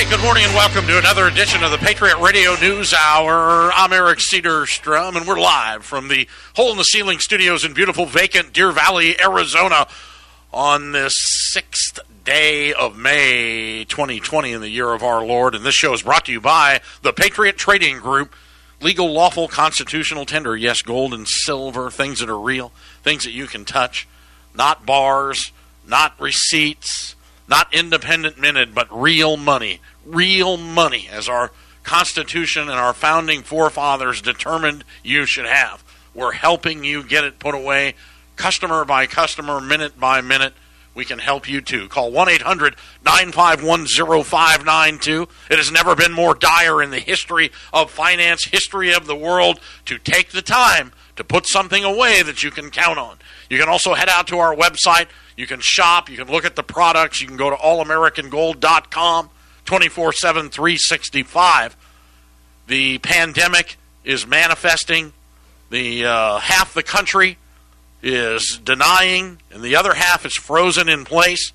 Hey, good morning and welcome to another edition of the Patriot Radio News Hour. I'm Eric Cedarstrom, and we're live from the Hole in the Ceiling studios in beautiful, vacant Deer Valley, Arizona, on this sixth day of May 2020 in the year of our Lord. And this show is brought to you by the Patriot Trading Group. Legal, lawful, constitutional tender. Yes, gold and silver, things that are real, things that you can touch, not bars, not receipts, not independent minted, but real money. Real money, as our Constitution and our founding forefathers determined you should have. We're helping you get it put away, customer by customer, minute by minute. We can help you too. Call 1 800 951 0592. It has never been more dire in the history of finance, history of the world, to take the time to put something away that you can count on. You can also head out to our website. You can shop. You can look at the products. You can go to allamericangold.com 24 7, 365. The pandemic is manifesting. The uh, half the country is denying, and the other half is frozen in place.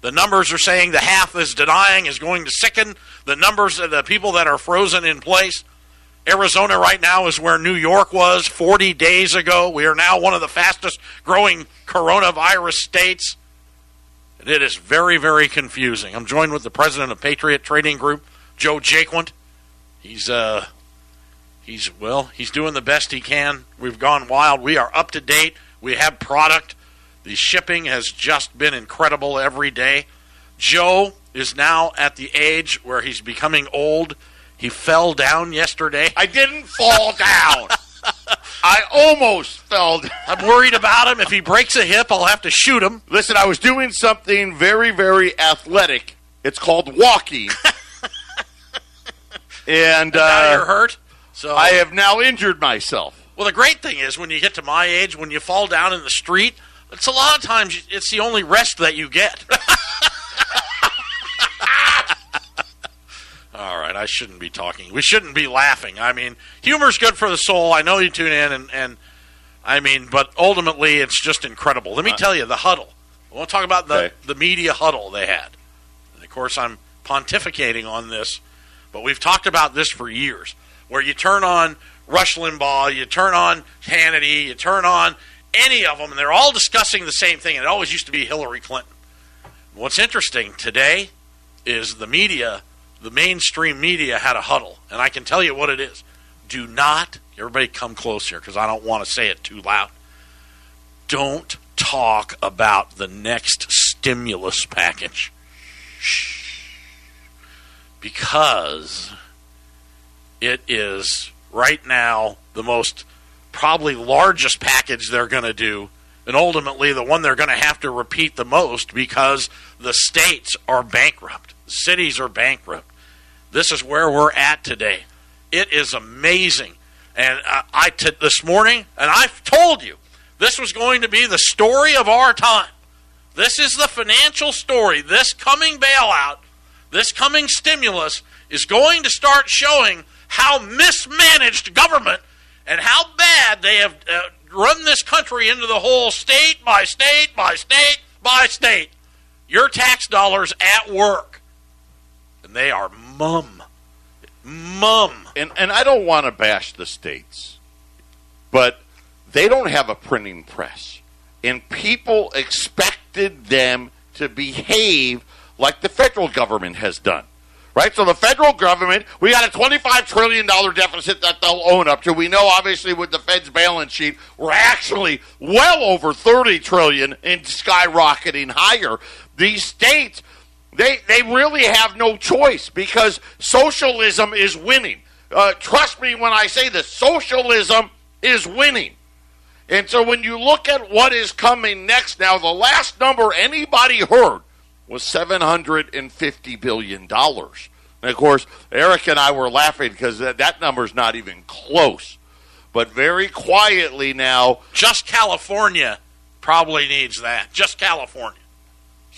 The numbers are saying the half is denying is going to sicken. The numbers of the people that are frozen in place. Arizona right now is where New York was 40 days ago. We are now one of the fastest growing coronavirus states. And it is very, very confusing. I'm joined with the president of Patriot Trading Group, Joe Jaquint. He's uh he's well, he's doing the best he can. We've gone wild. We are up to date. We have product. The shipping has just been incredible every day. Joe is now at the age where he's becoming old. He fell down yesterday. I didn't fall down. I almost fell down. I'm worried about him. If he breaks a hip, I'll have to shoot him. Listen, I was doing something very, very athletic. It's called walking. and Now uh, you're hurt. So I have now injured myself. Well, the great thing is when you get to my age, when you fall down in the street, it's a lot of times it's the only rest that you get. All right, I shouldn't be talking. We shouldn't be laughing. I mean, humor's good for the soul. I know you tune in, and, and I mean, but ultimately, it's just incredible. Let me uh, tell you, the huddle. I want to talk about the, Okay. the media huddle they had. And of course, I'm pontificating on this, but we've talked about this for years. Where you turn on Rush Limbaugh, you turn on Hannity, you turn on any of them, and they're all discussing the same thing. And it always used to be Hillary Clinton. What's interesting today is the media, the mainstream media, had a huddle, and I can tell you what it is. Do not, everybody, come close here because I don't want to say it too loud. Don't talk about the next stimulus package. Shh. Because it is right now the most probably largest package they're going to do and ultimately the one they're going to have to repeat the most because the states are bankrupt cities are bankrupt this is where we're at today it is amazing and I, I t- this morning and i've told you this was going to be the story of our time this is the financial story this coming bailout this coming stimulus is going to start showing how mismanaged government and how bad they have uh, run this country into the whole state by state by state by state. Your tax dollars at work. And they are mum. Mum. And, and I don't want to bash the states, but they don't have a printing press. And people expected them to behave like the federal government has done. Right? So the federal government, we got a $25 trillion deficit that they'll own up to. We know, obviously, with the Fed's balance sheet, we're actually well over 30 trillion and skyrocketing higher. These states, they, they really have no choice because socialism is winning. Uh, trust me when I say this socialism is winning. And so when you look at what is coming next now, the last number anybody heard was $750 billion. And of course, Eric and I were laughing because that, that number's not even close. But very quietly now, Just California probably needs that. Just California.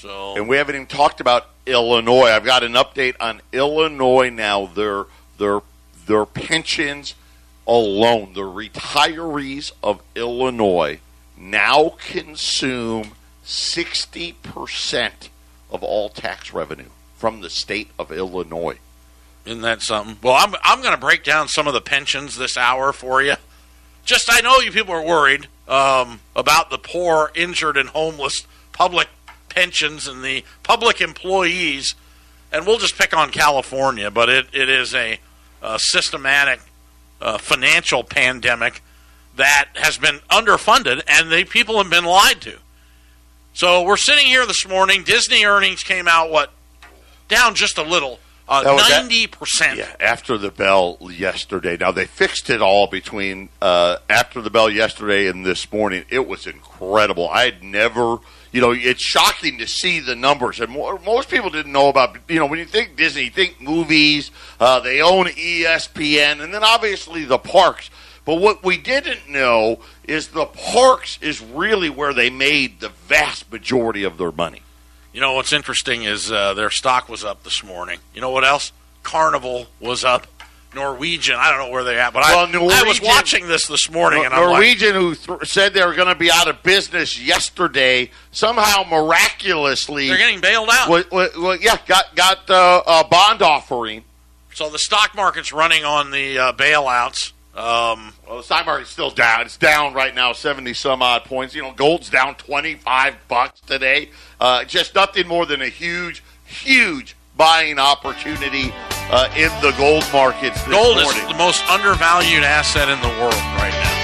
So and we haven't even talked about Illinois. I've got an update on Illinois now. Their their their pensions alone, the retirees of Illinois now consume sixty percent of all tax revenue. from the state of Illinois. Isn't that something? Well, I'm I'm going to break down some of the pensions this hour for you. Just I know you people are worried um, about the poor, injured, and homeless public pensions and the public employees, and we'll just pick on California, but it, it is a, a systematic uh, financial pandemic that has been underfunded, and the people have been lied to. So we're sitting here this morning. Disney earnings came out what down just a little, uh, ninety percent. Yeah, after the bell yesterday. Now they fixed it all between uh, after the bell yesterday and this morning. It was incredible. I had never, you know, it's shocking to see the numbers, and more, most people didn't know about. You know, when you think Disney, you think movies. Uh, they own ESPN, and then obviously the parks. But what we didn't know is the parks is really where they made the vast majority of their money. You know what's interesting is uh, their stock was up this morning. You know what else? Carnival was up. Norwegian, I don't know where they're at, but Well, I, I was watching this this morning, and I'm like, Norwegian, who th- said they were going to be out of business yesterday, somehow miraculously, they're getting bailed out. well, well, yeah, got got uh, a bond offering. So the stock market's running on the uh, bailouts. Um, Well, the stock market's still down. It's down right now, seventy some odd points. You know, gold's down twenty five bucks today. Uh, just nothing more than a huge, huge buying opportunity uh, in the gold markets this gold is the most undervalued asset in the world right now.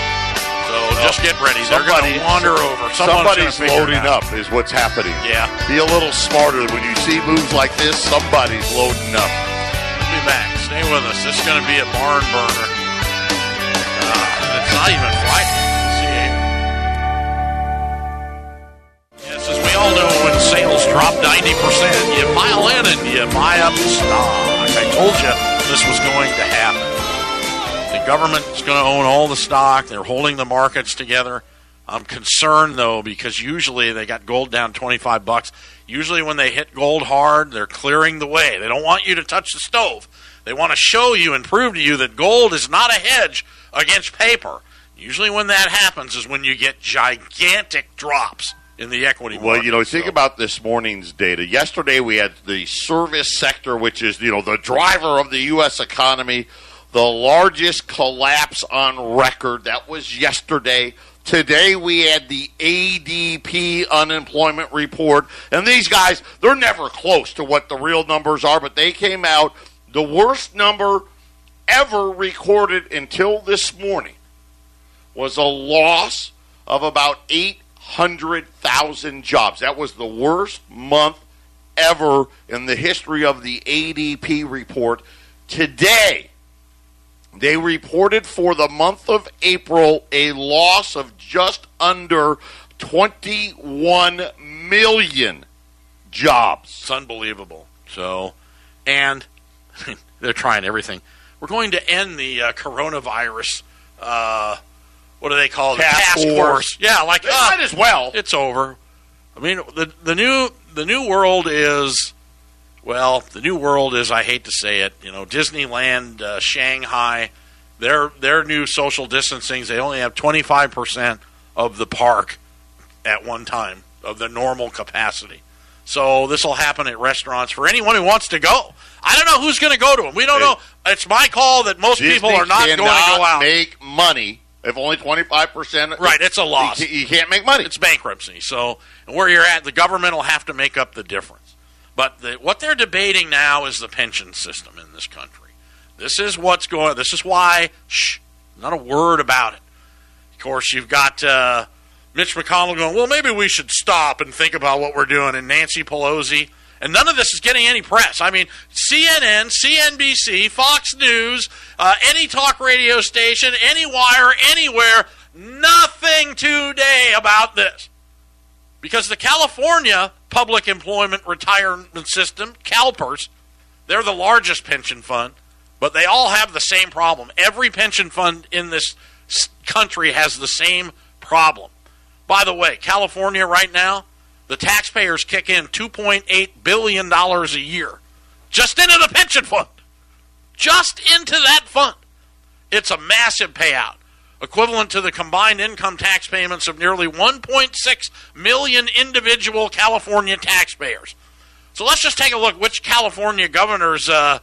So just get ready. They're going to wander over. Someone's Somebody's gonna figure it loading up, is what's happening. Yeah. Be a little smarter when you see moves like this. Somebody's loading up. We'll be back. Stay with us. This is going to be a barn burner. Uh, it's not even Friday. Yes, as we all know, when sales drop 90%, you pile in and you buy up the stock. I told you this was going to happen. The government's going to own all the stock. They're holding the markets together. I'm concerned though because usually they got gold down 25 bucks. Usually when they hit gold hard, they're clearing the way. They don't want you to touch the stove. They want to show you and prove to you that gold is not a hedge against paper. Usually when that happens is when you get gigantic drops in the equity market. Well, you know, think So- about this morning's data. Yesterday we had the service sector, which is, you know, the driver of the U.S. economy, the largest collapse on record. That was yesterday. Today we had the ADP unemployment report. And these guys, they're never close to what the real numbers are, but they came out the worst number ever recorded until this morning was a loss of about 800,000 jobs. That was the worst month ever in the history of the ADP report. Today, they reported for the month of April a loss of just under 21 million jobs. It's unbelievable. So, and they're trying everything. We're going to end the uh, coronavirus. Uh, what do they call it? Task Task force. force. Yeah, like They uh, might as well. it's over. I mean, the the new the new world is well, the new world is I hate to say it, you know, Disneyland, uh, Shanghai, their their new social distancing. They only have twenty five percent of the park at one time of the normal capacity. So this will happen at restaurants for anyone who wants to go. I don't know who's going to go to them. We don't Hey. know. It's my call that most people are not going to go out. make money if only 25%. right, it's a loss. You, can't make money. It's bankruptcy. So where you're at, the government will have to make up the difference. But the, what they're debating now is the pension system in this country. This is what's going. This is why. Shh, not a word about it. Of course, you've got uh, Mitch McConnell going. Well, maybe we should stop and think about what we're doing. And Nancy Pelosi. And none of this is getting any press. I mean, CNN, CNBC, Fox News, uh, any talk radio station, any wire, anywhere, nothing today about this. Because the California Public Employment Retirement System, CalPERS, they're the largest pension fund, but they all have the same problem. Every pension fund in this country has the same problem. By the way, California right now, the taxpayers kick in $2.8 billion a year just into the pension fund. Just into that fund. It's a massive payout, equivalent to the combined income tax payments of nearly 1.6 million individual California taxpayers. So let's just take a look which California governors uh,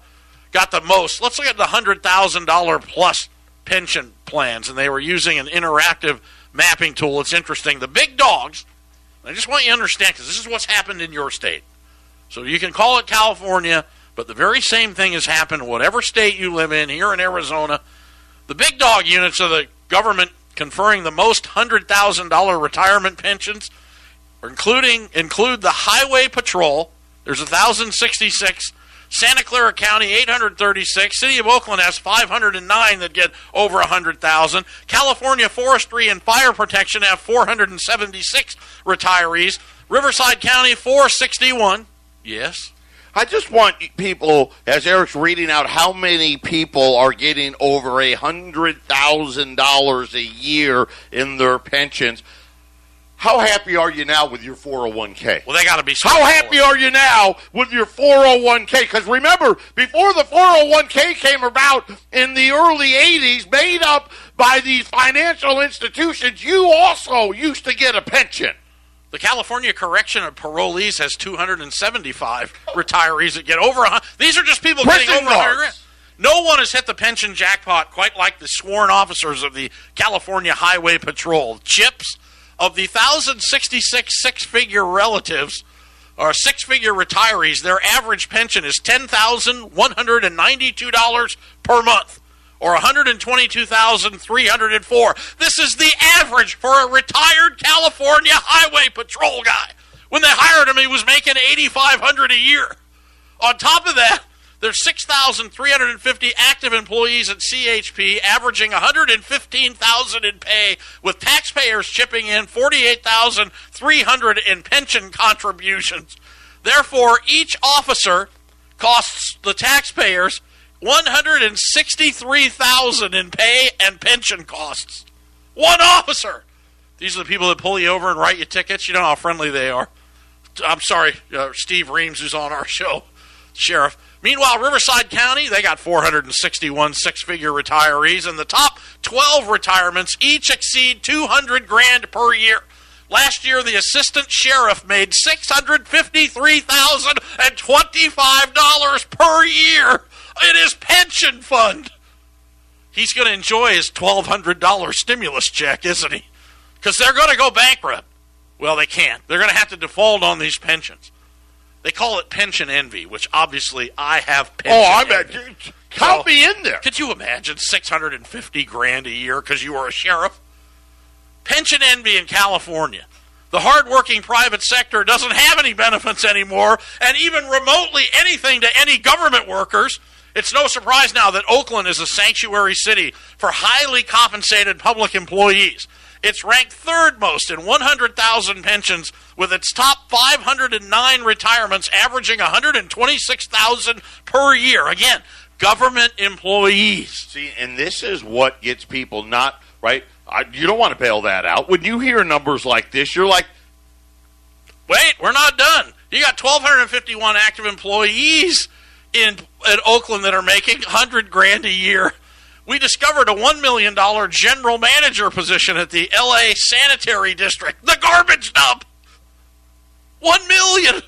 got the most. Let's look at the $100,000 plus pension plans, and they were using an interactive mapping tool. It's interesting. The big dogs, I just want you to understand because this is what's happened in your state. So you can call it California, but the very same thing has happened in whatever state you live in, here in Arizona. The big dog units of the government conferring the most $100,000 retirement pensions, including include the Highway Patrol. There's 1,066 Santa Clara County 836, City of Oakland has 509 that get over 100,000. California Forestry and Fire Protection have 476 retirees. Riverside County 461. Yes. I just want people, as Eric's reading out, how many people are getting over a hundred thousand dollars a year in their pensions. How happy are you now with your 401k? Well, they got to be. How happy are you now with your 401k? Because remember, before the 401k came about in the early 80s, made up by these financial institutions, you also used to get a pension. The California Correction of Parolees has 275 retirees that get over. 100. These are just people getting over guards. 100. No one has hit the pension jackpot quite like the sworn officers of the California Highway Patrol. Chips of the 1,066 six figure relatives or six figure retirees, their average pension is $10,192 per month or 122,304. This is the average for a retired California Highway Patrol guy. When they hired him, he was making 8,500 a year. On top of that, there's 6,350 active employees at CHP, averaging 115,000 in pay, with taxpayers chipping in 48,300 in pension contributions. Therefore, each officer costs the taxpayers 163,000 in pay and pension costs. One officer. These are the people that pull you over and write you tickets. You know how friendly they are. I'm sorry, uh, Steve Reams, who's on our show, sheriff. Meanwhile, Riverside County, they got 461 six figure retirees, and the top 12 retirements each exceed 200 grand per year. Last year, the assistant sheriff made $653,025 per year in his pension fund. He's going to enjoy his $1,200 stimulus check, isn't he? Because they're going to go bankrupt. Well, they can't. They're going to have to default on these pensions. They call it pension envy, which obviously I have pension Oh, I'm envy. Count So- me in there. Could you imagine 650 grand a year because you were a sheriff? Pension envy in California. The hardworking private sector doesn't have any benefits anymore, and even remotely anything to any government workers. It's no surprise now that Oakland is a sanctuary city for highly compensated public employees. It's ranked third most in 100,000 pensions, with its top 509 retirements averaging 126,000 per year. Again, government employees. See, and this is what gets people not right. I, you don't want to bail that out. When you hear numbers like this, you're like, Wait, we're not done. You got 1,251 active employees in in Oakland that are making 100 grand a year. We discovered a $1 million general manager position at the LA Sanitary District, the garbage dump. $1 million.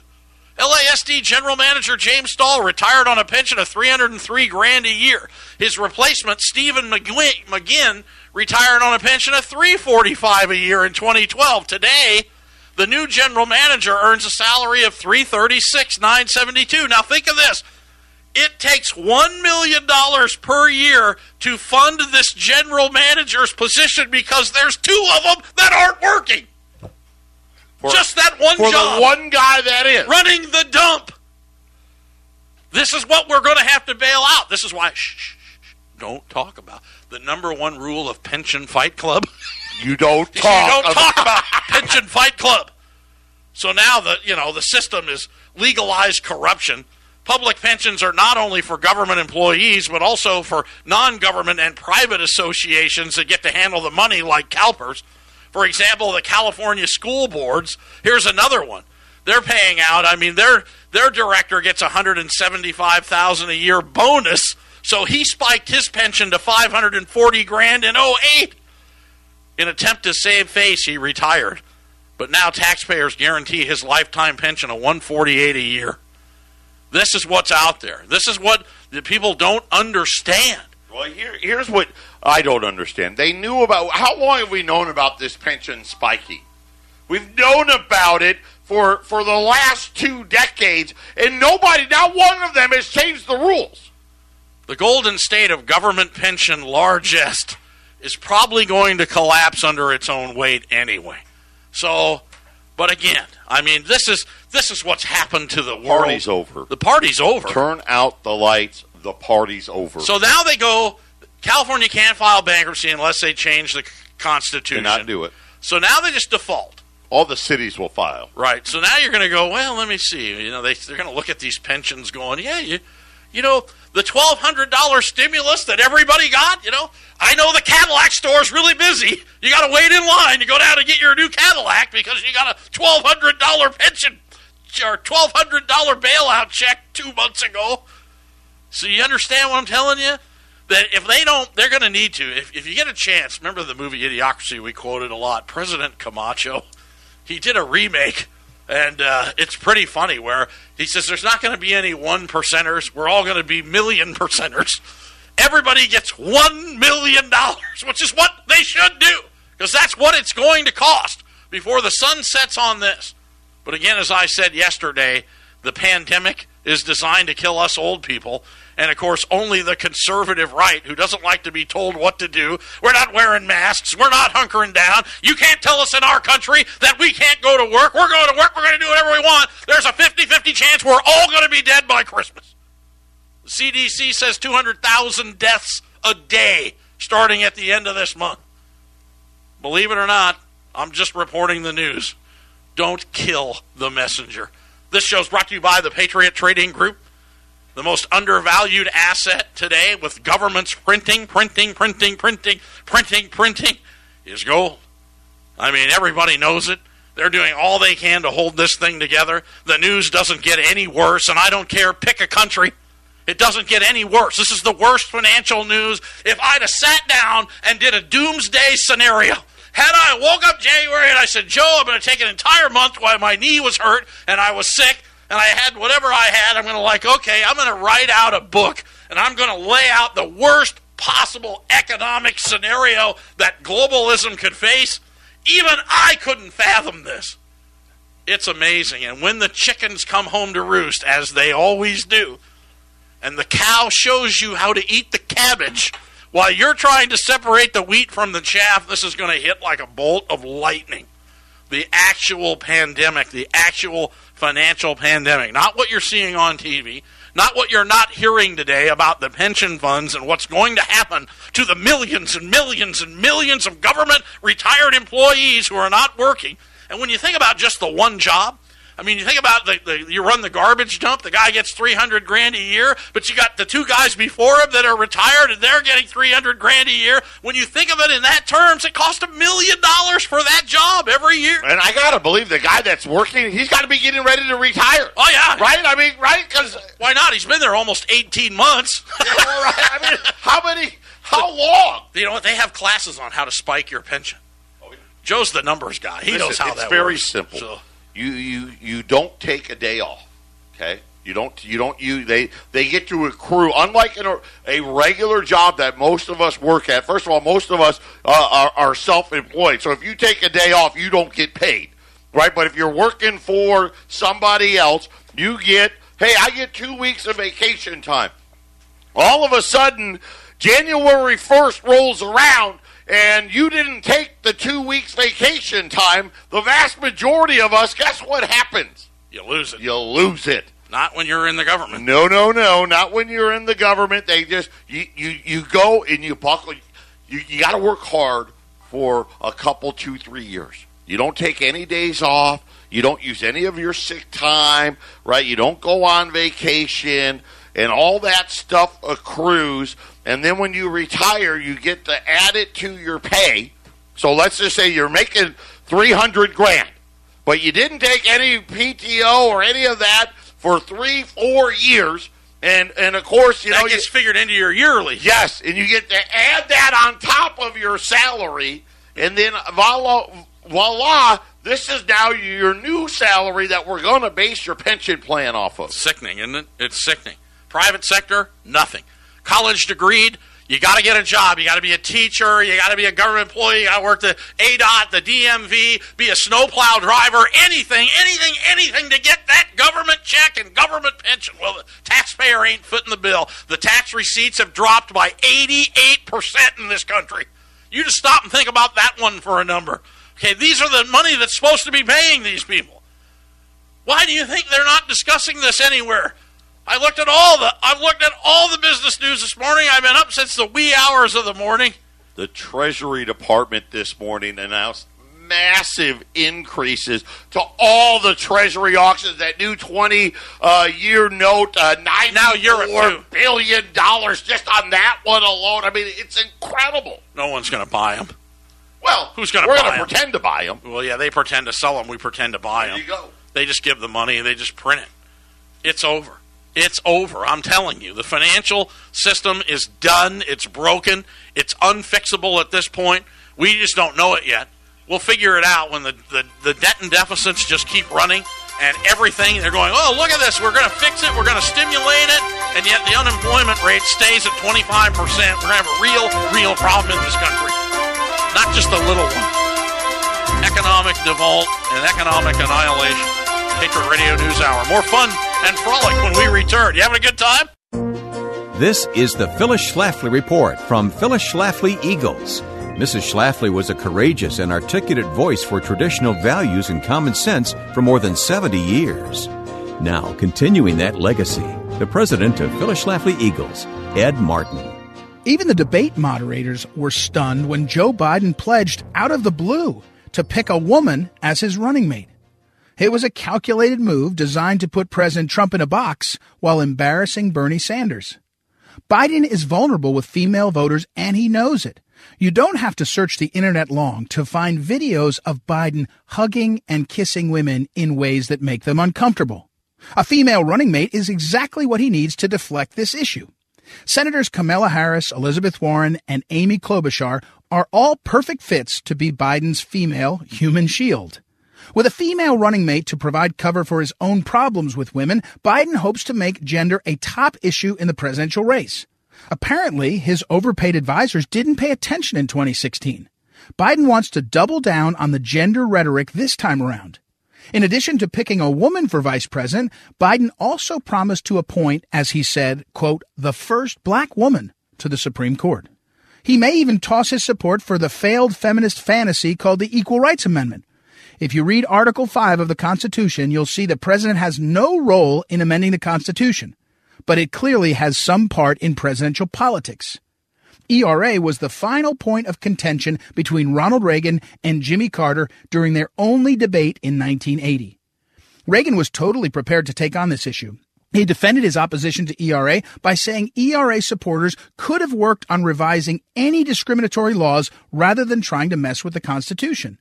LASD general manager James Stahl retired on a pension of 303 grand a year. His replacement Stephen McGinn retired on a pension of 345 a year in 2012. Today, the new general manager earns a salary of 336 972. Now think of this. It takes $1 million per year to fund this general manager's position because there's two of them that aren't working. for, Just that one for job the one guy that is. running the dump. This is what we're going to have to bail out. This is why shh, shh, shh, don't talk about the number one rule of Pension Fight Club. You don't talk. you don't about- talk about Pension Fight Club. So now the you know the system is legalized corruption. Public pensions are not only for government employees, but also for non-government and private associations that get to handle the money, like CalPERS. For example, the California school boards. Here's another one. They're paying out. I mean, their their director gets 175 thousand a year bonus, so he spiked his pension to 540 grand in 08. In attempt to save face, he retired. But now taxpayers guarantee his lifetime pension of 148 a year. This is what's out there. This is what the people don't understand. Well, here, here's what I don't understand. They knew about how long have we known about this pension spiking? We've known about it for for the last two decades, and nobody, not one of them, has changed the rules. The golden state of government pension largest is probably going to collapse under its own weight anyway. So, but again, I mean, this is this is what's happened to the world. The party's over. The party's over. Turn out the lights. The party's over. So now they go. California can't file bankruptcy unless they change the Constitution. Cannot do it. So now they just default. All the cities will file. Right. So now you're going to go. Well, let me see. You know, they they're going to look at these pensions, going, yeah, you, you know, the twelve hundred dollar stimulus that everybody got. You know, I know the Cadillac store is really busy. You got to wait in line to go down to get your new Cadillac because you got a twelve hundred dollar pension or twelve hundred dollar bailout check two months ago. So you understand what I'm telling you? That if they don't, they're going to need to. If, if you get a chance, remember the movie Idiocracy we quoted a lot. President Camacho, he did a remake, and uh, it's pretty funny. Where he says there's not going to be any one percenters. We're all going to be million percenters. Everybody gets one million dollars, which is what they should do, because that's what it's going to cost before the sun sets on this. But again, as I said yesterday, the pandemic is designed to kill us old people. And of course, only the conservative right, who doesn't like to be told what to do. We're not wearing masks. We're not hunkering down. You can't tell us in our country that we can't go to work. We're going to work. We're going to do whatever we want. There's a 50 50 chance we're all going to be dead by Christmas. The CDC says 200,000 deaths a day starting at the end of this month. Believe it or not, I'm just reporting the news. Don't kill the messenger. This show is brought to you by the Patriot Trading Group, the most undervalued asset today with governments printing, printing, printing, printing, printing, printing is gold. I mean, everybody knows it. They're doing all they can to hold this thing together. The news doesn't get any worse, and I don't care. Pick a country. It doesn't get any worse. This is the worst financial news. If I'd have sat down and did a doomsday scenario, had I woke up January and I said, Joe, I'm going to take an entire month while my knee was hurt and I was sick and I had whatever I had, I'm going to like, okay, I'm going to write out a book and I'm going to lay out the worst possible economic scenario that globalism could face. Even I couldn't fathom this. It's amazing. And when the chickens come home to roost, as they always do, and the cow shows you how to eat the cabbage while you're trying to separate the wheat from the chaff, this is going to hit like a bolt of lightning. The actual pandemic, the actual financial pandemic, not what you're seeing on TV, not what you're not hearing today about the pension funds and what's going to happen to the millions and millions and millions of government retired employees who are not working. And when you think about just the one job, I mean, you think about the, the, you run the garbage dump. The guy gets three hundred grand a year, but you got the two guys before him that are retired, and they're getting three hundred grand a year. When you think of it in that terms, it costs a million dollars for that job every year. And I gotta believe the guy that's working, he's got to be getting ready to retire. Oh yeah, right. I mean, right? Because why not? He's been there almost eighteen months. yeah, right. I mean, how many? How long? You know what? They have classes on how to spike your pension. Oh, yeah. Joe's the numbers guy. He Listen, knows how it's that very works. simple. So, You you you don't take a day off. Okay. You don't. You don't. You they they get to accrue. Unlike in a, a regular job that most of us work at. First of all, most of us uh, are, are self-employed. So if you take a day off, you don't get paid, right? But if you're working for somebody else, you get. Hey, I get two weeks of vacation time. All of a sudden, January first rolls around. And you didn't take the two weeks vacation time. The vast majority of us, guess what happens? you lose it. You lose it. Not when you're in the government. No, no, no, not when you're in the government. They just you you, you go and you buckle. You you got to work hard for a couple, two, three years. You don't take any days off. You don't use any of your sick time, right? You don't go on vacation, and all that stuff accrues. And then when you retire, you get to add it to your pay. So let's just say you're making three hundred grand, but you didn't take any PTO or any of that for three, four years, and and of course you that know gets you, figured into your yearly. yes, and you get to add that on top of your salary, and then voila, voila, This is now your new salary that we're going to base your pension plan off of. Sickening, isn't it? It's sickening. Private sector, nothing. College degreed, you got to get a job. You got to be a teacher. You got to be a government employee. You got to work the ADOT, the DMV, be a snowplow driver, anything, anything, anything to get that government check and government pension. Well, the taxpayer ain't footing the bill. The tax receipts have dropped by 88% in this country. You just stop and think about that one for a number. Okay, these are the money that's supposed to be paying these people. Why do you think they're not discussing this anywhere? I looked at all the I've looked at all the business news this morning. I've been up since the wee hours of the morning. The Treasury Department this morning announced massive increases to all the Treasury auctions. That new twenty-year uh, note, uh, nine now you're billion dollars just on that one alone. I mean, it's incredible. No one's going to buy them. Well, who's going to? We're going to pretend to buy them. Well, yeah, they pretend to sell them. We pretend to buy there them. You go. They just give the money. They just print it. It's over. It's over. I'm telling you. The financial system is done. It's broken. It's unfixable at this point. We just don't know it yet. We'll figure it out when the, the, the debt and deficits just keep running and everything. They're going, oh, look at this. We're going to fix it. We're going to stimulate it. And yet the unemployment rate stays at 25%. We're going to have a real, real problem in this country. Not just a little one. Economic default and economic annihilation. Patriot Radio News Hour. More fun and frolic when we return. You having a good time? This is the Phyllis Schlafly Report from Phyllis Schlafly Eagles. Mrs. Schlafly was a courageous and articulate voice for traditional values and common sense for more than 70 years. Now, continuing that legacy, the president of Phyllis Schlafly Eagles, Ed Martin. Even the debate moderators were stunned when Joe Biden pledged out of the blue to pick a woman as his running mate. It was a calculated move designed to put President Trump in a box while embarrassing Bernie Sanders. Biden is vulnerable with female voters and he knows it. You don't have to search the internet long to find videos of Biden hugging and kissing women in ways that make them uncomfortable. A female running mate is exactly what he needs to deflect this issue. Senators Kamala Harris, Elizabeth Warren, and Amy Klobuchar are all perfect fits to be Biden's female human shield. With a female running mate to provide cover for his own problems with women, Biden hopes to make gender a top issue in the presidential race. Apparently, his overpaid advisors didn't pay attention in 2016. Biden wants to double down on the gender rhetoric this time around. In addition to picking a woman for vice president, Biden also promised to appoint, as he said, quote, the first black woman to the Supreme Court. He may even toss his support for the failed feminist fantasy called the Equal Rights Amendment, if you read Article 5 of the Constitution, you'll see the president has no role in amending the Constitution, but it clearly has some part in presidential politics. ERA was the final point of contention between Ronald Reagan and Jimmy Carter during their only debate in 1980. Reagan was totally prepared to take on this issue. He defended his opposition to ERA by saying ERA supporters could have worked on revising any discriminatory laws rather than trying to mess with the Constitution.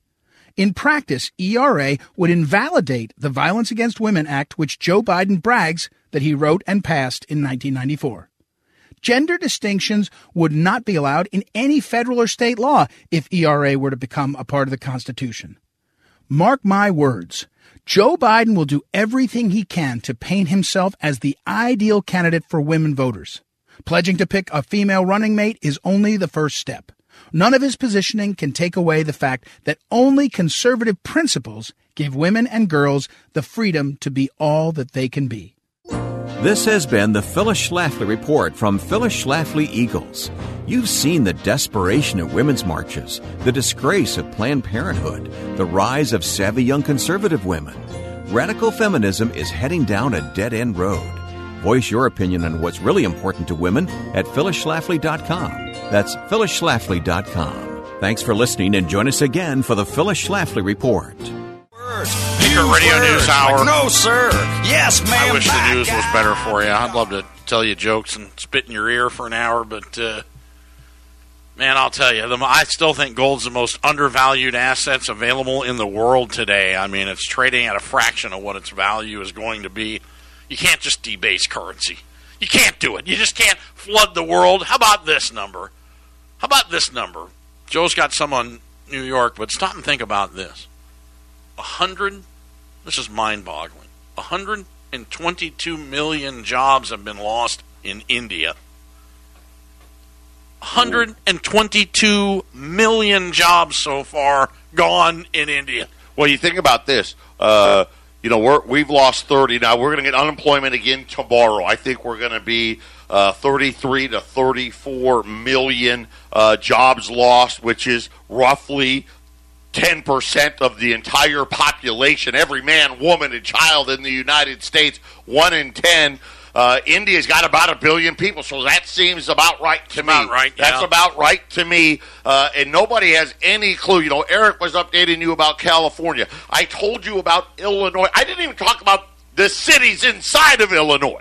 In practice, ERA would invalidate the Violence Against Women Act, which Joe Biden brags that he wrote and passed in 1994. Gender distinctions would not be allowed in any federal or state law if ERA were to become a part of the Constitution. Mark my words. Joe Biden will do everything he can to paint himself as the ideal candidate for women voters. Pledging to pick a female running mate is only the first step. None of his positioning can take away the fact that only conservative principles give women and girls the freedom to be all that they can be. This has been the Phyllis Schlafly Report from Phyllis Schlafly Eagles. You've seen the desperation of women's marches, the disgrace of Planned Parenthood, the rise of savvy young conservative women. Radical feminism is heading down a dead end road. Voice your opinion on what's really important to women at phyllisschlafly.com. That's phyllisschlafly.com. Thanks for listening and join us again for the Phyllis Schlafly Report. Your Radio News Hour. No, sir. Yes, ma'am. I wish the news was better for you. I'd love to tell you jokes and spit in your ear for an hour, but uh, man, I'll tell you, the, I still think gold's the most undervalued assets available in the world today. I mean, it's trading at a fraction of what its value is going to be. You can't just debase currency. You can't do it. You just can't flood the world. How about this number? How about this number? Joe's got some on New York, but stop and think about this. A hundred. This is mind-boggling. 122 million jobs have been lost in India. 122 million jobs so far gone in India. Well, you think about this. Uh, you know, we're, we've lost 30. Now, we're going to get unemployment again tomorrow. I think we're going to be uh, 33 to 34 million uh, jobs lost, which is roughly 10% of the entire population, every man, woman, and child in the United States, 1 in 10. Uh, India's got about a billion people, so that seems about right to About me. right, That's about right to me. Uh, and nobody has any clue. You know, Eric was updating you about California. I told you about Illinois. I didn't even talk about the cities inside of Illinois,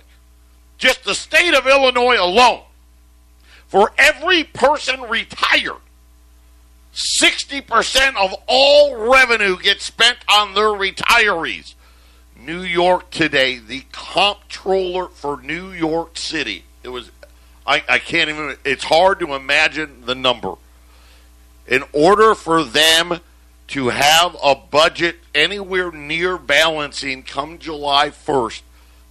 just the state of Illinois alone. For every person retired, 60% of all revenue gets spent on their retirees. New York today, the comptroller for New York City. It was, I, I can't even, it's hard to imagine the number. In order for them to have a budget anywhere near balancing come July 1st,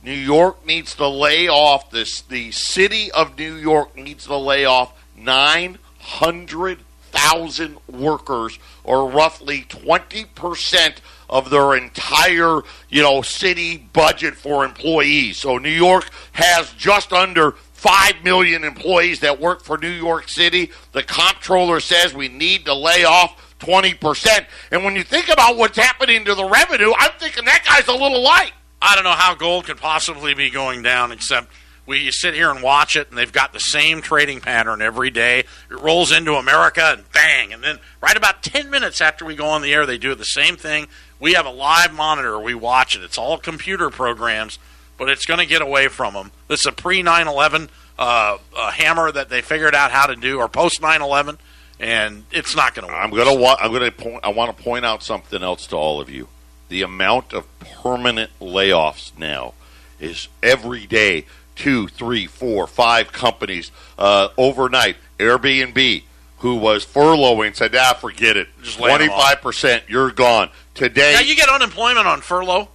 New York needs to lay off this, the city of New York needs to lay off 900,000 workers or roughly 20% of their entire, you know, city budget for employees. So New York has just under 5 million employees that work for New York City. The comptroller says we need to lay off 20%. And when you think about what's happening to the revenue, I'm thinking that guy's a little light. I don't know how gold could possibly be going down, except we sit here and watch it, and they've got the same trading pattern every day. It rolls into America, and bang, and then right about ten minutes after we go on the air, they do the same thing. We have a live monitor, we watch it. It's all computer programs, but it's going to get away from them. This is a pre 9/11 uh, uh, hammer that they figured out how to do, or post 9/11, and it's not going to. I'm gonna wa- I'm gonna point. I want to point out something else to all of you. The amount of permanent layoffs now is every day two, three, four, five companies uh, overnight. Airbnb, who was furloughing, said, "Ah, forget it. Just lay 'em Twenty five percent, you're gone." Today, Now you get unemployment on furlough.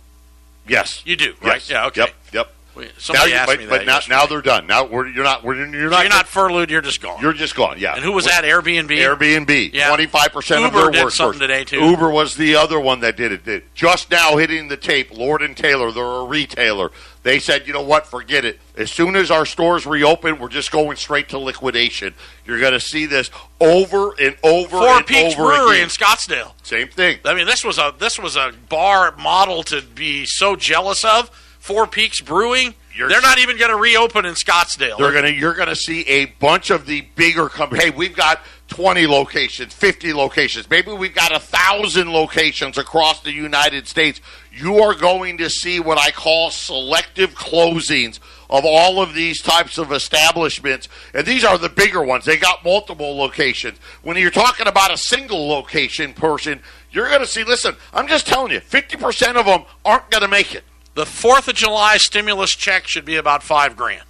yes, You do, right? Yes. Yeah, okay. Yep, yep. Wait, Now asked but me that. but now, yesterday. now they're done. Now we're, you're not. We're, you're not. you're not furloughed. You're just gone. You're just gone. Yeah. and who was that? Airbnb. Airbnb, twenty five percent of Uber their did workforce. something today, too. Uber was the other one that did it. Did just now hitting the tape. Lord and Taylor, they're a retailer. They said, you know what? Forget it. As soon as our stores reopen, we're just going straight to liquidation. You're going to see this over and over Four and Peaks over Brewery again. in Scottsdale. Same thing. I mean, this was a this was a bar model to be so jealous of. Four Peaks Brewing. You're- They're not even going to reopen in Scottsdale. They're gonna you're gonna see a bunch of the bigger companies. Hey, we've got 20 locations, 50 locations, maybe we've got a thousand locations across the United States. You are going to see what I call selective closings of all of these types of establishments, and these are the bigger ones. They got multiple locations. When you're talking about a single location person, you're going to see. Listen, I'm just telling you, 50% of them aren't going to make it. The Fourth of July stimulus check should be about five grand.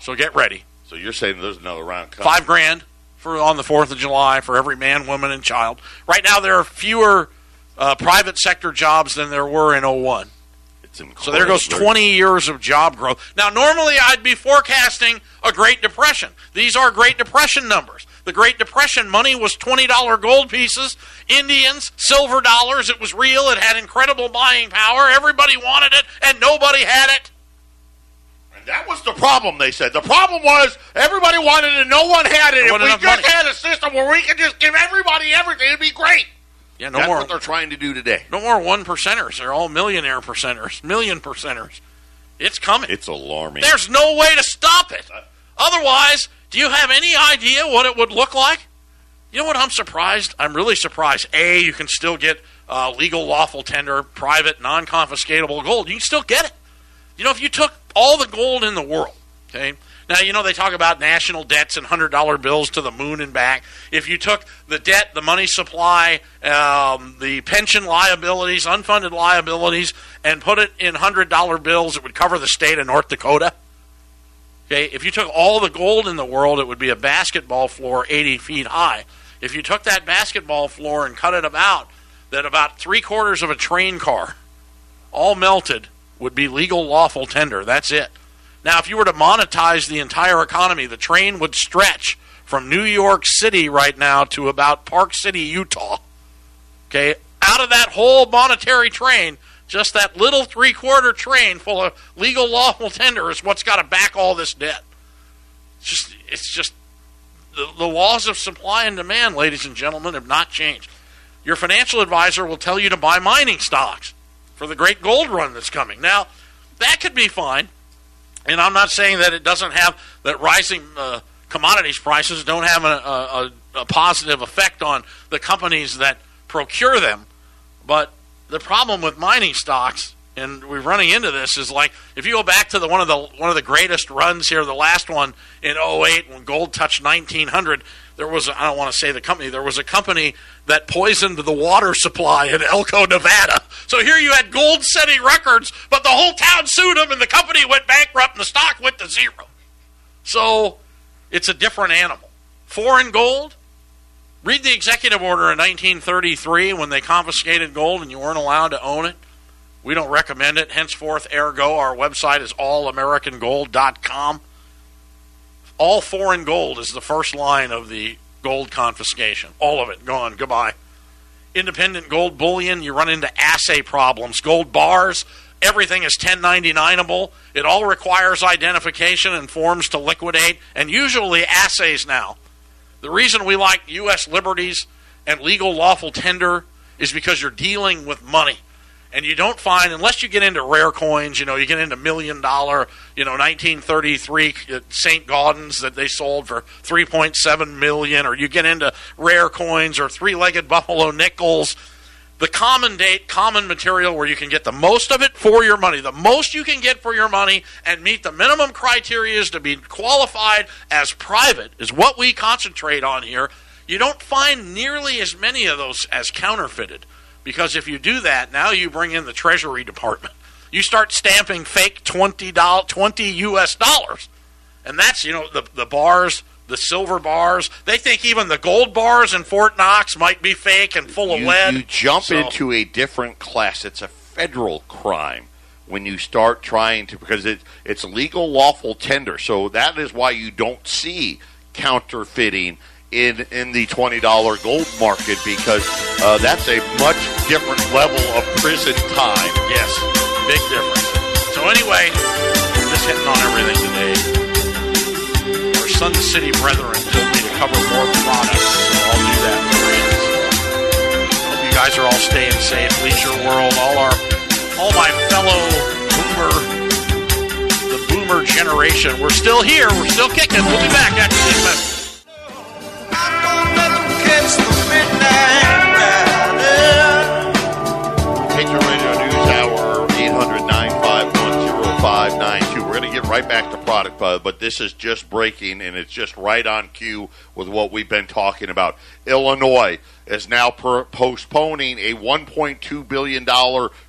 So get ready. So you're saying there's another round coming? Five grand for on the Fourth of July for every man, woman, and child. Right now, there are fewer uh, private sector jobs than there were in 01. It's So there goes 20 years of job growth. Now, normally I'd be forecasting a Great Depression. These are Great Depression numbers. The Great Depression money was $20 gold pieces, Indians, silver dollars. It was real. It had incredible buying power. Everybody wanted it, and nobody had it. And that was the problem, they said. The problem was everybody wanted it, and no one had it. If we just money. had a system where we could just give everybody everything, it'd be great. Yeah, no That's more. what they're trying to do today. No more one percenters. They're all millionaire percenters, million percenters. It's coming. It's alarming. There's no way to stop it. Uh, Otherwise, do you have any idea what it would look like? You know what? I'm surprised. I'm really surprised. A, you can still get uh, legal, lawful tender, private, non confiscatable gold. You can still get it. You know, if you took all the gold in the world, okay? Now, you know, they talk about national debts and $100 bills to the moon and back. If you took the debt, the money supply, um, the pension liabilities, unfunded liabilities, and put it in $100 bills, it would cover the state of North Dakota. Okay, if you took all the gold in the world, it would be a basketball floor 80 feet high. If you took that basketball floor and cut it about, that about three quarters of a train car, all melted, would be legal lawful tender. That's it. Now, if you were to monetize the entire economy, the train would stretch from New York City right now to about Park City, Utah. Okay, out of that whole monetary train, just that little three quarter train full of legal lawful tender is what's got to back all this debt. It's just, it's just the, the laws of supply and demand, ladies and gentlemen, have not changed. Your financial advisor will tell you to buy mining stocks for the great gold run that's coming. Now, that could be fine. And I'm not saying that it doesn't have that rising uh, commodities prices don't have a, a, a, positive effect on the companies that procure them. But the problem with mining stocks, and we're running into this, is like if you go back to the one of the one of the greatest runs here, the last one in 08 when gold touched 1900 there was I don't want to say the company there was a company that poisoned the water supply in Elko, Nevada. So here you had gold setting records, but the whole town sued them and the company went bankrupt and the stock went to zero. So it's a different animal. Foreign gold. Read the executive order in 1933 when they confiscated gold and you weren't allowed to own it. We don't recommend it. Henceforth, ergo, our website is allamericangold.com all foreign gold is the first line of the gold confiscation. All of it gone. Goodbye. Independent gold bullion, you run into assay problems. Gold bars, everything is 1099able. It all requires identification and forms to liquidate, and usually assays now. The reason we like U.S. liberties and legal lawful tender is because you're dealing with money and you don't find unless you get into rare coins you know you get into million dollar you know 1933 st gaudens that they sold for 3.7 million or you get into rare coins or three-legged buffalo nickels the common date common material where you can get the most of it for your money the most you can get for your money and meet the minimum criteria is to be qualified as private is what we concentrate on here you don't find nearly as many of those as counterfeited because if you do that, now you bring in the Treasury Department. You start stamping fake twenty dollars, twenty U.S. dollars, and that's you know the the bars, the silver bars. They think even the gold bars in Fort Knox might be fake and full of you, lead. You jump so, into a different class. It's a federal crime when you start trying to because it, it's legal lawful tender. So that is why you don't see counterfeiting in in the twenty dollar gold market because uh, that's a much different level of prison time. Yes, big difference. So anyway, just hitting on everything today. Sun City brethren told me to cover more products, so I'll do that for you. Hope you guys are all staying safe. Leisure World, all our all my fellow boomer the boomer generation. We're still here. We're still kicking. We'll be back after these messages. Get right back to product, but this is just breaking, and it's just right on cue with what we've been talking about. Illinois is now per- postponing a $1.2 billion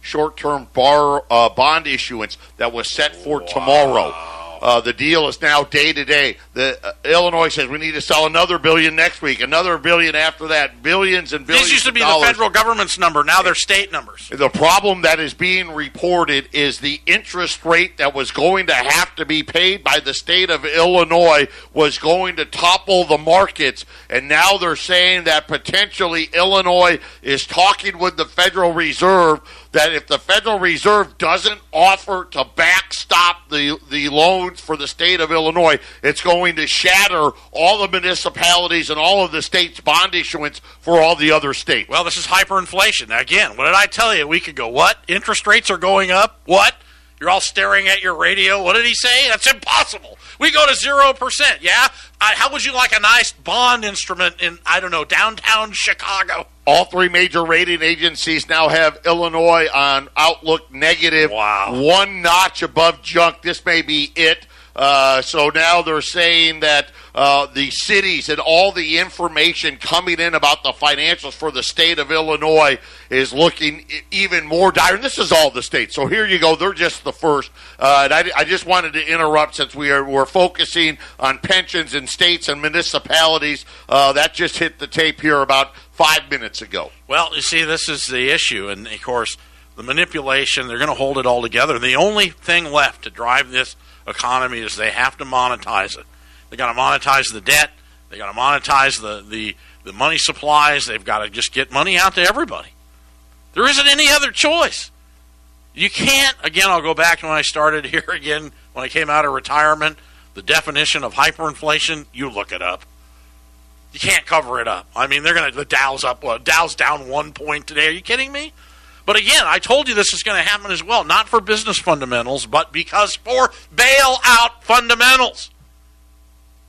short term uh, bond issuance that was set for wow. tomorrow. Uh, the deal is now day to day. The uh, Illinois says we need to sell another billion next week, another billion after that, billions and billions. These used to be the federal government's number. Now they're state numbers. The problem that is being reported is the interest rate that was going to have to be paid by the state of Illinois was going to topple the markets, and now they're saying that potentially Illinois is talking with the Federal Reserve that if the Federal Reserve doesn't offer to backstop the, the loans for the state of Illinois, it's going to shatter all the municipalities and all of the state's bond issuance for all the other states. Well, this is hyperinflation. Again, what did I tell you a week ago? What? Interest rates are going up? What? You're all staring at your radio. What did he say? That's impossible. We go to 0%. Yeah? how would you like a nice bond instrument in, I don't know, downtown Chicago? All three major rating agencies now have Illinois on outlook negative. Wow. One notch above junk. This may be it. Uh, so now they're saying that uh, the cities and all the information coming in about the financials for the state of Illinois is looking even more dire. And this is all the states. So here you go. They're just the first. Uh, and I, I, just wanted to interrupt since we are we're focusing on pensions in states and municipalities. Uh, that just hit the tape here about five minutes ago. Well, you see, this is the issue, and of course, the manipulation. They're going to hold it all together. The only thing left to drive this economy is they have to monetize it. They got to monetize the debt. They got to monetize the, the the money supplies. They've got to just get money out to everybody. There isn't any other choice. You can't. Again, I'll go back to when I started here again when I came out of retirement. The definition of hyperinflation. You look it up. You can't cover it up. I mean, they're going to the Dow's up. Well, Dow's down one point today. Are you kidding me? But again, I told you this is going to happen as well. Not for business fundamentals, but because for bailout fundamentals.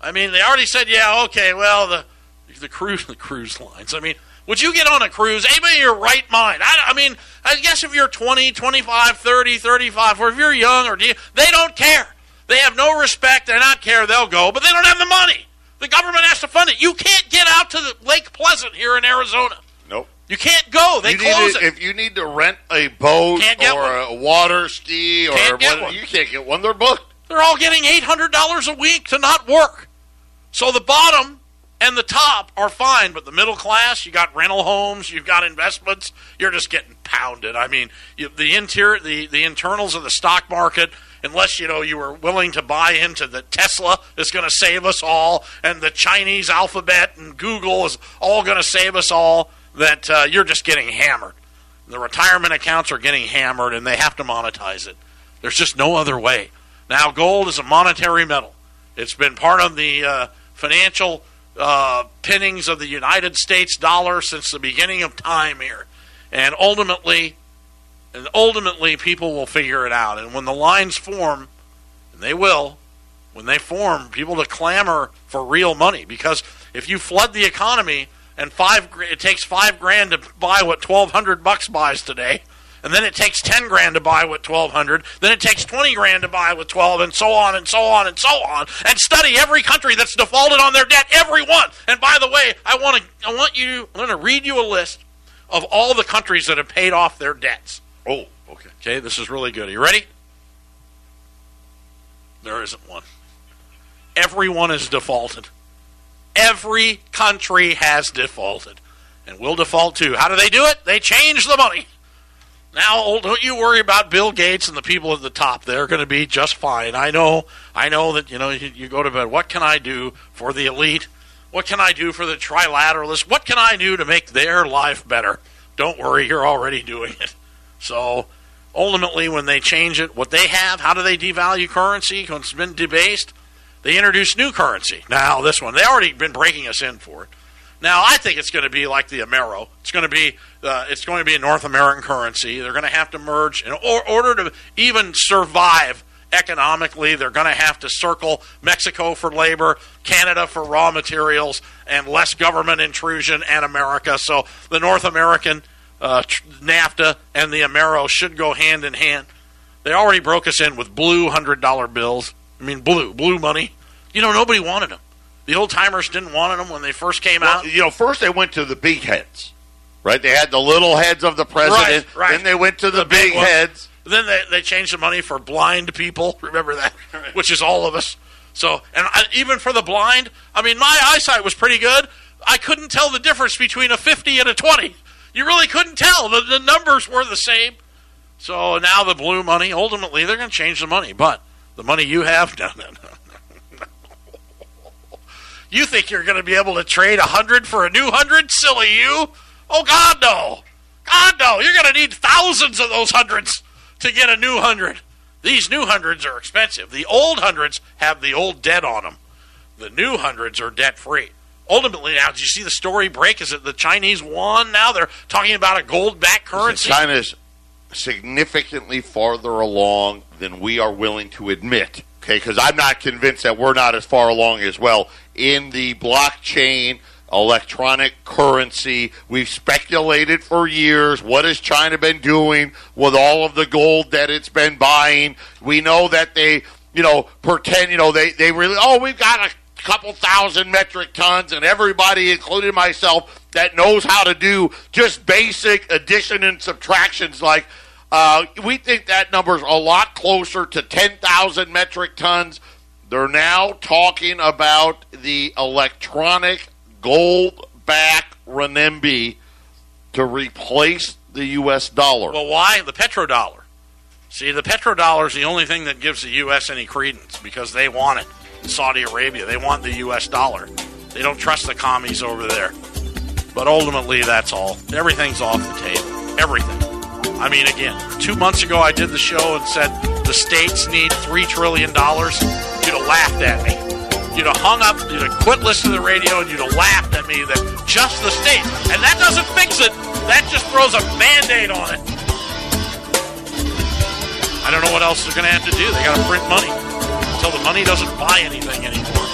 I mean, they already said, yeah, okay, well, the the cruise the cruise lines. I mean, would you get on a cruise? Anybody in your right mind? I, I mean, I guess if you're 20, 25, 30, 35, or if you're young or they don't care. They have no respect. They're not care. They'll go, but they don't have the money. The government has to fund it. You can't get out to the Lake Pleasant here in Arizona. Nope. You can't go. They You close need it. if you need to rent a boat or one. a water ski or Can't get what, one. you can't get one. They're booked. They're all getting eight hundred dollars a week to not work. So the bottom and the top are fine, but the middle class, you got rental homes, you've got investments, you're just getting pounded. I mean, you, the interior, the the internals of the stock market. Unless you know you were willing to buy into the Tesla is going to save us all, and the Chinese alphabet and Google is all going to save us all, that uh, you're just getting hammered. The retirement accounts are getting hammered, and they have to monetize it. There's just no other way. Now, gold is a monetary metal. It's been part of the uh, financial uh, pinnings of the United States dollar since the beginning of time here, and ultimately, and ultimately, people will figure it out. And when the lines form, and they will, when they form, people to clamor for real money because if you flood the economy and five, it takes five grand to buy what twelve hundred bucks buys today, and then it takes ten grand to buy with twelve hundred, then it takes twenty grand to buy with twelve, and so on and so on and so on, and study every country that's defaulted on their debt, every one. And by the way, I want to, I want you, I'm going to read you a list of all the countries that have paid off their debts. Oh, okay. Okay, this is really good. Are you ready? There isn't one. Everyone is defaulted. Every country has defaulted. And will default too. How do they do it? They change the money. Now, don't you worry about Bill Gates and the people at the top. They're going to be just fine. I know. I know that you know you, you go to bed. What can I do for the elite? What can I do for the trilateralists? What can I do to make their life better? Don't worry, you're already doing it. So, ultimately, when they change it, what they have, how do they devalue currency? It's been debased, they introduce new currency. Now, this one, they already been breaking us in for it. Now, I think it's going to be like the Amero. It's going to be uh, it's going to be a North American currency. They're going to have to merge in or- order to even survive economically. They're going to have to circle Mexico for labor, Canada for raw materials, and less government intrusion, and America. So the North American uh, NAFTA and the Amero should go hand in hand. They already broke us in with blue hundred dollar bills. I mean, blue blue money. You know, nobody wanted them. The old timers didn't want them when they first came Well, out. you know, first they went to the big heads, right? They had the little heads of the president. Right, right. Then they went to the, The big big, heads. Then they, they changed the money for blind people. Remember that? Which is all of us. So, and I, even for the blind, I mean, my eyesight was pretty good. I couldn't tell the difference between a 50 and a 20. You really couldn't tell. The, the numbers were the same. So now the blue money, ultimately, they're going to change the money. But the money you have, no, no. no. You think you're going to be able to trade a 100 for a new 100? Silly you. Oh, God, no. God, no. You're going to need thousands of those hundreds to get a new 100. These new hundreds are expensive. The old hundreds have the old debt on them. The new hundreds are debt free. Ultimately, now, did you see the story break? Is it the Chinese won now? They're talking about a gold backed currency. China's significantly farther along than we are willing to admit. Okay, because I'm not convinced that we're not as far along as well in the blockchain electronic currency. We've speculated for years. What has China been doing with all of the gold that it's been buying? We know that they, you know, pretend, you know, they, they really, oh, we've got a couple thousand metric tons, and everybody, including myself, that knows how to do just basic addition and subtractions like uh, we think that number's a lot closer to 10,000 metric tons. They're now talking about the electronic gold back renminbi to replace the U.S. dollar. Well, why the petrodollar? See, the petrodollar is the only thing that gives the U.S. any credence because they want it. Saudi Arabia, they want the U.S. dollar. They don't trust the commies over there. But ultimately, that's all. Everything's off the table. Everything. I mean, again, two months ago I did the show and said the states need $3 trillion. You'd have laughed at me. You'd have hung up, you'd have quit listening to the radio, and you'd have laughed at me that just the states. And that doesn't fix it, that just throws a band aid on it. I don't know what else they're going to have to do. They got to print money until the money doesn't buy anything anymore.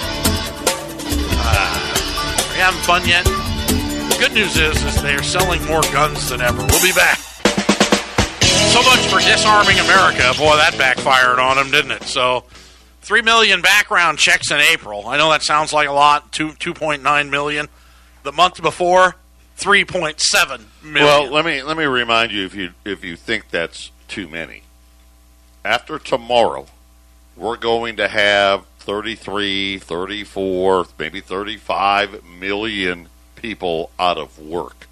Uh, are you having fun yet? The good news is, is they're selling more guns than ever. We'll be back. So much for disarming America. Boy, that backfired on them, didn't it? So, three million background checks in April. I know that sounds like a lot. Two two point nine million. The month before, three point seven million. Well, let me let me remind you if you if you think that's too many. After tomorrow, we're going to have 33, 34, maybe 35 million people out of work.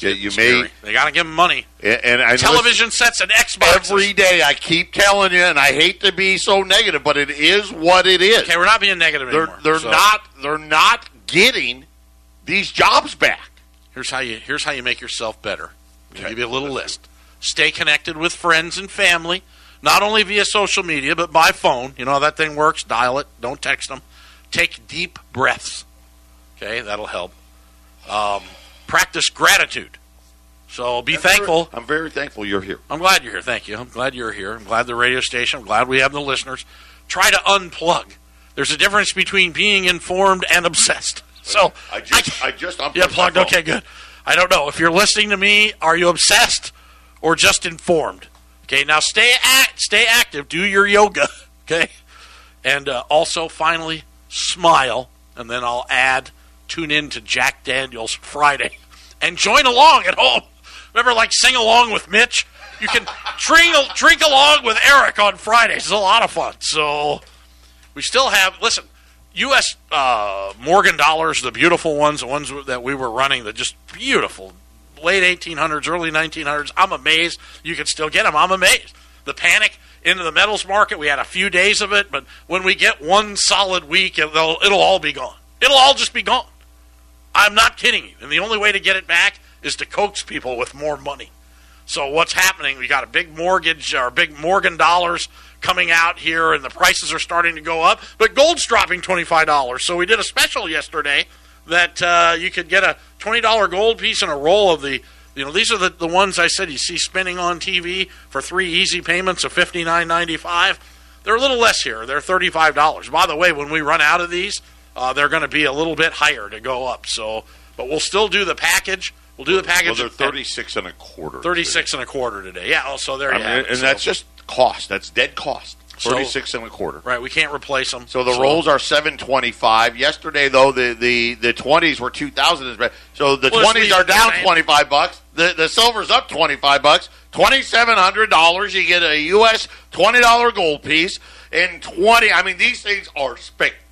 Yeah, you Scary. may They got to give them money. and, and I Television sets and Xbox. every day. I keep telling you, and I hate to be so negative, but it is what it is. Okay, we're not being negative they're anymore. they're So, not they're not getting these jobs back. Here's how you here's how you make yourself better. I'll give you a little list. Stay connected with friends and family, not only via social media but by phone. You know how that thing works. Dial it. Don't text them. Take deep breaths. Okay, that'll help. Um, practice gratitude. So be thankful. I'm very thankful you're here. I'm glad you're here. Thank you. I'm glad you're here. I'm glad the radio station. I'm glad we have the listeners. Try to unplug. There's a difference between being informed and obsessed. So I just I, just I'm yeah, plugged. Okay, good. I don't know if you're listening to me. Are you obsessed or just informed? Okay, now stay act, stay active. Do your yoga. Okay, and uh, also finally smile, and then I'll add tune in to Jack Daniels Friday and join along at home. Remember, like sing along with Mitch. You can drink drink along with Eric on Fridays. It's a lot of fun. So we still have. Listen, U.S. Uh, Morgan dollars, the beautiful ones, the ones that we were running, the just beautiful, late 1800s, early 1900s. I'm amazed you can still get them. I'm amazed. The panic into the metals market, we had a few days of it, but when we get one solid week, it'll, it'll all be gone. It'll all just be gone. I'm not kidding you. And the only way to get it back is to coax people with more money. So what's happening? We got a big mortgage or big Morgan dollars coming out here, and the prices are starting to go up. But gold's dropping twenty five dollars. So we did a special yesterday that uh, you could get a twenty dollar gold piece and a roll of the. You know, these are the, the ones I said you see spinning on TV for three easy payments of fifty nine ninety five. They're a little less here. They're thirty five dollars. By the way, when we run out of these, uh, they're going to be a little bit higher to go up. So, but we'll still do the package. We'll do the package. Well, they're 36 and a quarter. 36 and a quarter today. Yeah, oh, so there I you mean, have it. and So- that's just cost. That's dead cost. So- 36 and a quarter. right. We can't replace them. So the rolls are 725. Yesterday though the the the 20s were 2000 so the 20s the- are down 25 bucks. The the silver's up 25 bucks. $2700 you get a US $20 gold piece and 20 I mean these things are spectacular.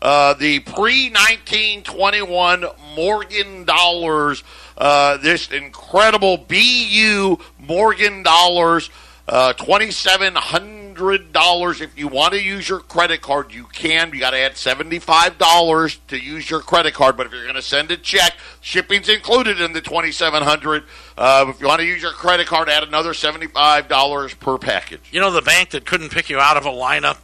Uh, the pre 1921 Morgan dollars, uh, this incredible BU Morgan dollars, uh, $2,700. If you want to use your credit card, you can. You got to add $75 to use your credit card. But if you're going to send a check, shipping's included in the 2700 uh, If you want to use your credit card, add another $75 per package. You know, the bank that couldn't pick you out of a lineup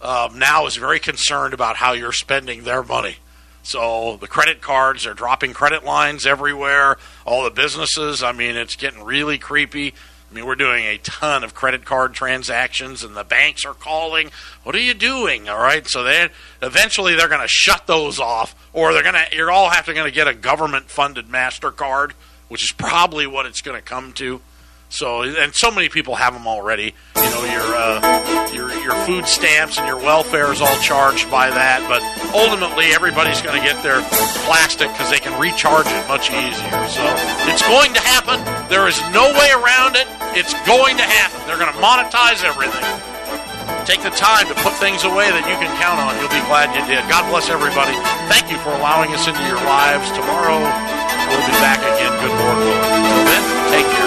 um, now is very concerned about how you're spending their money. So the credit cards are dropping credit lines everywhere. All the businesses, I mean, it's getting really creepy. I mean, we're doing a ton of credit card transactions, and the banks are calling. What are you doing? All right, so then eventually they're going to shut those off, or they're going to. You're all have to going to get a government-funded Mastercard, which is probably what it's going to come to. So, and so many people have them already. You know, your uh, your your food stamps and your welfare is all charged by that. But ultimately, everybody's going to get their plastic because they can recharge it much easier. So, it's going to happen. There is no way around it. It's going to happen. They're going to monetize everything. Take the time to put things away that you can count on. You'll be glad you did. God bless everybody. Thank you for allowing us into your lives. Tomorrow, we'll be back again. Good Lord take care.